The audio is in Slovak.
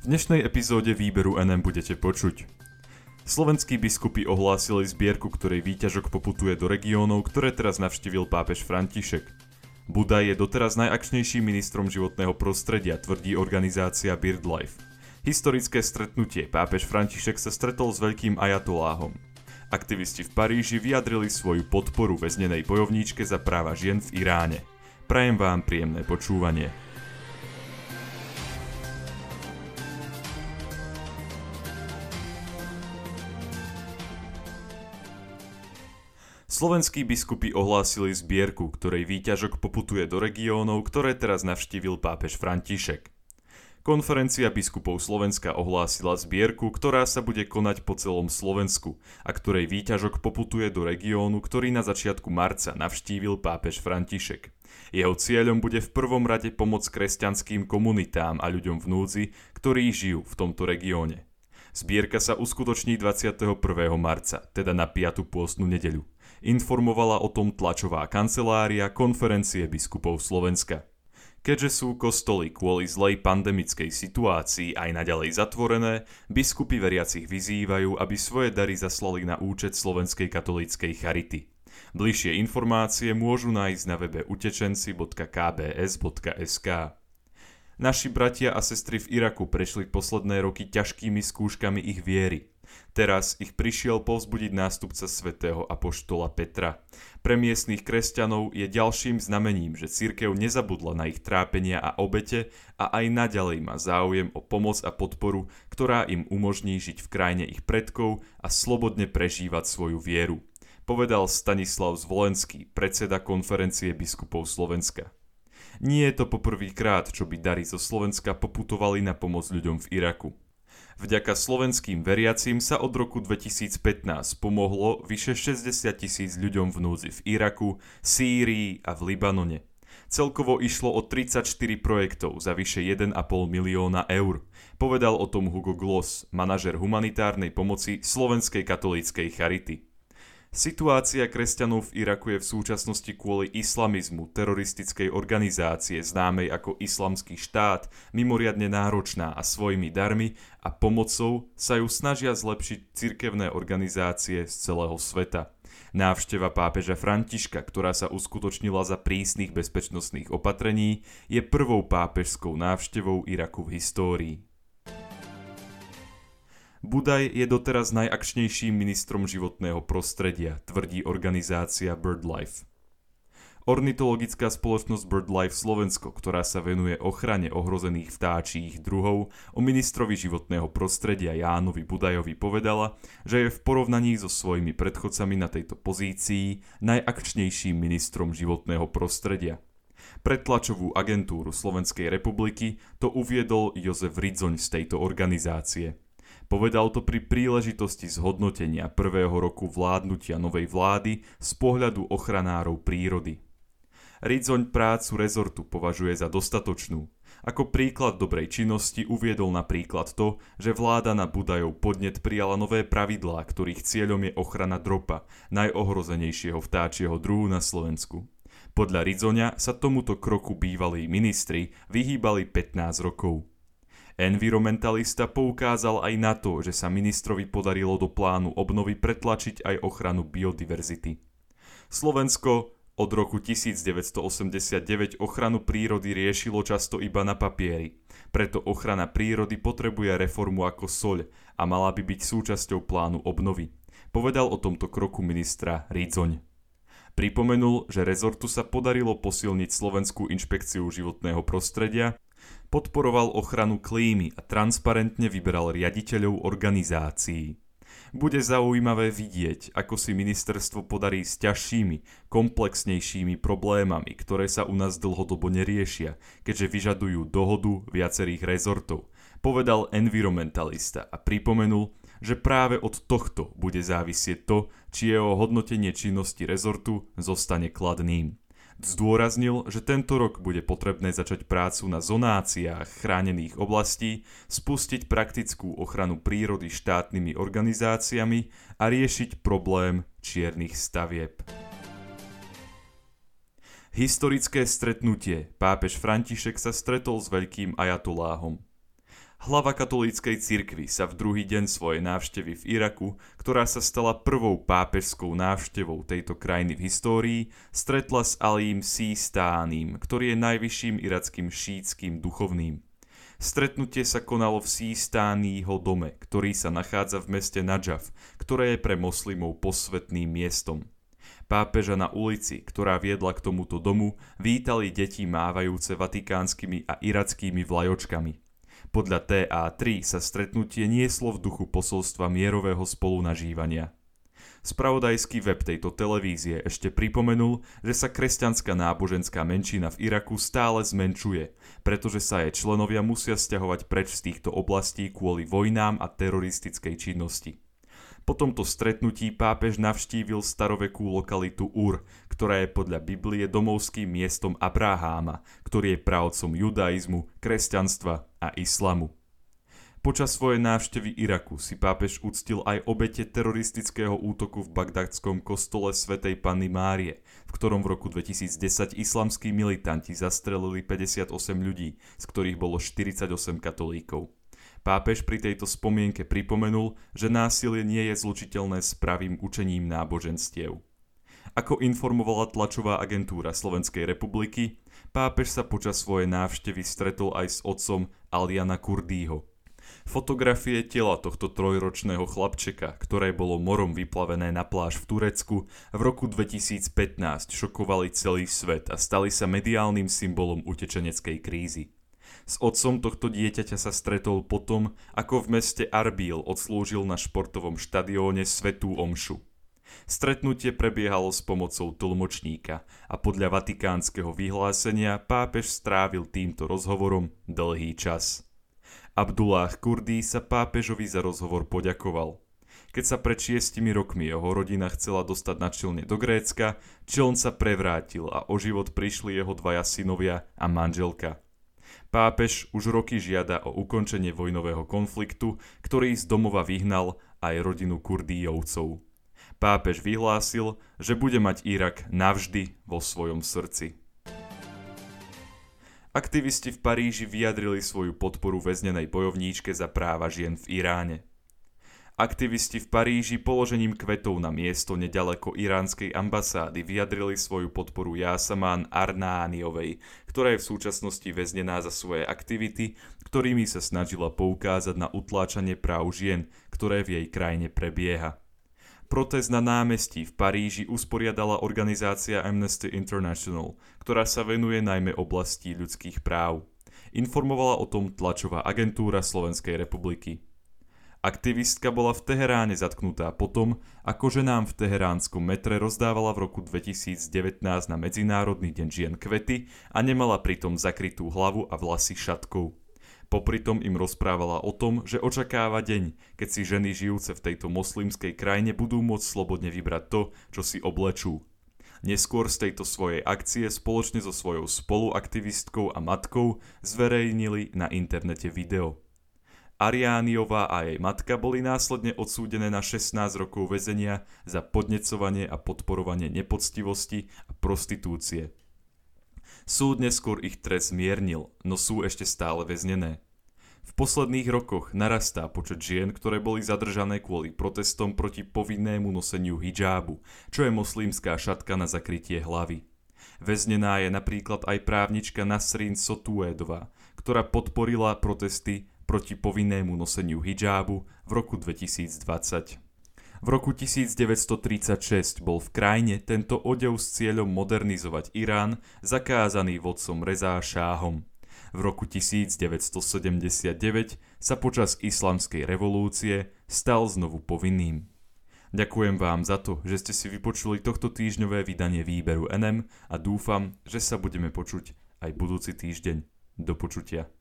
V dnešnej epizóde výberu NM budete počuť. Slovenskí biskupy ohlásili zbierku, ktorej výťažok poputuje do regiónov, ktoré teraz navštívil pápež František. Budaj je doteraz najakčnejším ministrom životného prostredia, tvrdí organizácia BirdLife. Historické stretnutie pápež František sa stretol s veľkým ajatoláhom. Aktivisti v Paríži vyjadrili svoju podporu väznenej bojovníčke za práva žien v Iráne. Prajem vám príjemné počúvanie. Slovenskí biskupy ohlásili zbierku, ktorej výťažok poputuje do regiónov, ktoré teraz navštívil pápež František. Konferencia biskupov Slovenska ohlásila zbierku, ktorá sa bude konať po celom Slovensku a ktorej výťažok poputuje do regiónu, ktorý na začiatku marca navštívil pápež František. Jeho cieľom bude v prvom rade pomoc kresťanským komunitám a ľuďom v núdzi, ktorí žijú v tomto regióne. Zbierka sa uskutoční 21. marca, teda na 5. pôstnu nedeľu informovala o tom tlačová kancelária konferencie biskupov Slovenska. Keďže sú kostoly kvôli zlej pandemickej situácii aj naďalej zatvorené, biskupy veriacich vyzývajú, aby svoje dary zaslali na účet Slovenskej katolíckej charity. Bližšie informácie môžu nájsť na webe utečenci.kbs.sk. Naši bratia a sestry v Iraku prešli posledné roky ťažkými skúškami ich viery. Teraz ich prišiel povzbudiť nástupca svätého apoštola Petra. Pre miestných kresťanov je ďalším znamením, že církev nezabudla na ich trápenia a obete a aj naďalej má záujem o pomoc a podporu, ktorá im umožní žiť v krajine ich predkov a slobodne prežívať svoju vieru. Povedal Stanislav Zvolenský, predseda konferencie biskupov Slovenska. Nie je to poprvýkrát, čo by dary zo Slovenska poputovali na pomoc ľuďom v Iraku. Vďaka slovenským veriacim sa od roku 2015 pomohlo vyše 60 tisíc ľuďom v núdzi v Iraku, Sýrii a v Libanone. Celkovo išlo o 34 projektov za vyše 1,5 milióna eur. Povedal o tom Hugo Gloss, manažer humanitárnej pomoci Slovenskej katolíckej charity. Situácia kresťanov v Iraku je v súčasnosti kvôli islamizmu teroristickej organizácie známej ako Islamský štát mimoriadne náročná a svojimi darmi a pomocou sa ju snažia zlepšiť cirkevné organizácie z celého sveta. Návšteva pápeža Františka, ktorá sa uskutočnila za prísnych bezpečnostných opatrení, je prvou pápežskou návštevou Iraku v histórii. Budaj je doteraz najakčnejším ministrom životného prostredia, tvrdí organizácia BirdLife. Ornitologická spoločnosť BirdLife Slovensko, ktorá sa venuje ochrane ohrozených vtáčích druhov, o ministrovi životného prostredia Jánovi Budajovi povedala, že je v porovnaní so svojimi predchodcami na tejto pozícii najakčnejším ministrom životného prostredia. Pre tlačovú agentúru Slovenskej republiky to uviedol Jozef Ridzoň z tejto organizácie. Povedal to pri príležitosti zhodnotenia prvého roku vládnutia novej vlády z pohľadu ochranárov prírody. Ridzoň prácu rezortu považuje za dostatočnú. Ako príklad dobrej činnosti uviedol napríklad to, že vláda na Budajov podnet prijala nové pravidlá, ktorých cieľom je ochrana dropa, najohrozenejšieho vtáčieho druhu na Slovensku. Podľa Ridzoňa sa tomuto kroku bývalí ministri vyhýbali 15 rokov. Environmentalista poukázal aj na to, že sa ministrovi podarilo do plánu obnovy pretlačiť aj ochranu biodiverzity. Slovensko od roku 1989 ochranu prírody riešilo často iba na papieri. Preto ochrana prírody potrebuje reformu ako soľ a mala by byť súčasťou plánu obnovy. Povedal o tomto kroku ministra Ridzoň. Pripomenul, že rezortu sa podarilo posilniť Slovenskú inšpekciu životného prostredia podporoval ochranu klímy a transparentne vyberal riaditeľov organizácií. Bude zaujímavé vidieť, ako si ministerstvo podarí s ťažšími, komplexnejšími problémami, ktoré sa u nás dlhodobo neriešia, keďže vyžadujú dohodu viacerých rezortov, povedal environmentalista a pripomenul, že práve od tohto bude závisieť to, či jeho hodnotenie činnosti rezortu zostane kladným. Zdôraznil, že tento rok bude potrebné začať prácu na zonáciách chránených oblastí, spustiť praktickú ochranu prírody štátnymi organizáciami a riešiť problém čiernych stavieb. Historické stretnutie. Pápež František sa stretol s veľkým ajatoláhom. Hlava katolíckej cirkvi sa v druhý deň svojej návštevy v Iraku, ktorá sa stala prvou pápežskou návštevou tejto krajiny v histórii, stretla s Alím Sistánim, ktorý je najvyšším irackým šítským duchovným. Stretnutie sa konalo v Sistánýho dome, ktorý sa nachádza v meste Najaf, ktoré je pre moslimov posvetným miestom. Pápeža na ulici, ktorá viedla k tomuto domu, vítali deti mávajúce vatikánskymi a irackými vlajočkami. Podľa TA3 sa stretnutie nieslo v duchu posolstva mierového spolunažívania. Spravodajský web tejto televízie ešte pripomenul, že sa kresťanská náboženská menšina v Iraku stále zmenšuje, pretože sa jej členovia musia stiahovať preč z týchto oblastí kvôli vojnám a teroristickej činnosti. Po tomto stretnutí pápež navštívil starovekú lokalitu Ur, ktorá je podľa Biblie domovským miestom Abraháma, ktorý je právcom judaizmu, kresťanstva a islamu. Počas svojej návštevy Iraku si pápež uctil aj obete teroristického útoku v bagdadskom kostole svätej Panny Márie, v ktorom v roku 2010 islamskí militanti zastrelili 58 ľudí, z ktorých bolo 48 katolíkov. Pápež pri tejto spomienke pripomenul, že násilie nie je zlučiteľné s pravým učením náboženstiev. Ako informovala tlačová agentúra Slovenskej republiky, pápež sa počas svojej návštevy stretol aj s otcom Aliana Kurdýho. Fotografie tela tohto trojročného chlapčeka, ktoré bolo morom vyplavené na pláž v Turecku, v roku 2015 šokovali celý svet a stali sa mediálnym symbolom utečeneckej krízy. S otcom tohto dieťaťa sa stretol potom, ako v meste Arbil odslúžil na športovom štadióne Svetú Omšu. Stretnutie prebiehalo s pomocou tlmočníka a podľa vatikánskeho vyhlásenia pápež strávil týmto rozhovorom dlhý čas. Abdullah Kurdi sa pápežovi za rozhovor poďakoval. Keď sa pred šiestimi rokmi jeho rodina chcela dostať na čilne do Grécka, čiln sa prevrátil a o život prišli jeho dvaja synovia a manželka. Pápež už roky žiada o ukončenie vojnového konfliktu, ktorý z domova vyhnal aj rodinu Kurdíjovcov. Pápež vyhlásil, že bude mať Irak navždy vo svojom srdci. Aktivisti v Paríži vyjadrili svoju podporu väznenej bojovníčke za práva žien v Iráne. Aktivisti v Paríži položením kvetov na miesto nedaleko iránskej ambasády vyjadrili svoju podporu Jásamán Arnániovej, ktorá je v súčasnosti väznená za svoje aktivity, ktorými sa snažila poukázať na utláčanie práv žien, ktoré v jej krajine prebieha. Protest na námestí v Paríži usporiadala organizácia Amnesty International, ktorá sa venuje najmä oblasti ľudských práv. Informovala o tom tlačová agentúra Slovenskej republiky. Aktivistka bola v Teheráne zatknutá potom, ako ženám v teheránskom metre rozdávala v roku 2019 na Medzinárodný deň žien kvety a nemala pritom zakrytú hlavu a vlasy šatkou. Popritom im rozprávala o tom, že očakáva deň, keď si ženy žijúce v tejto moslimskej krajine budú môcť slobodne vybrať to, čo si oblečú. Neskôr z tejto svojej akcie spoločne so svojou spoluaktivistkou a matkou zverejnili na internete video. Ariániová a jej matka boli následne odsúdené na 16 rokov väzenia za podnecovanie a podporovanie nepoctivosti a prostitúcie. Súd neskôr ich trest zmiernil, no sú ešte stále väznené. V posledných rokoch narastá počet žien, ktoré boli zadržané kvôli protestom proti povinnému noseniu hijábu, čo je moslímská šatka na zakrytie hlavy. Väznená je napríklad aj právnička Nasrin Sotuédová, ktorá podporila protesty proti povinnému noseniu hijábu v roku 2020. V roku 1936 bol v krajine tento odev s cieľom modernizovať Irán zakázaný vodcom Reza Šáhom. V roku 1979 sa počas islamskej revolúcie stal znovu povinným. Ďakujem vám za to, že ste si vypočuli tohto týždňové vydanie výberu NM a dúfam, že sa budeme počuť aj budúci týždeň. Do počutia.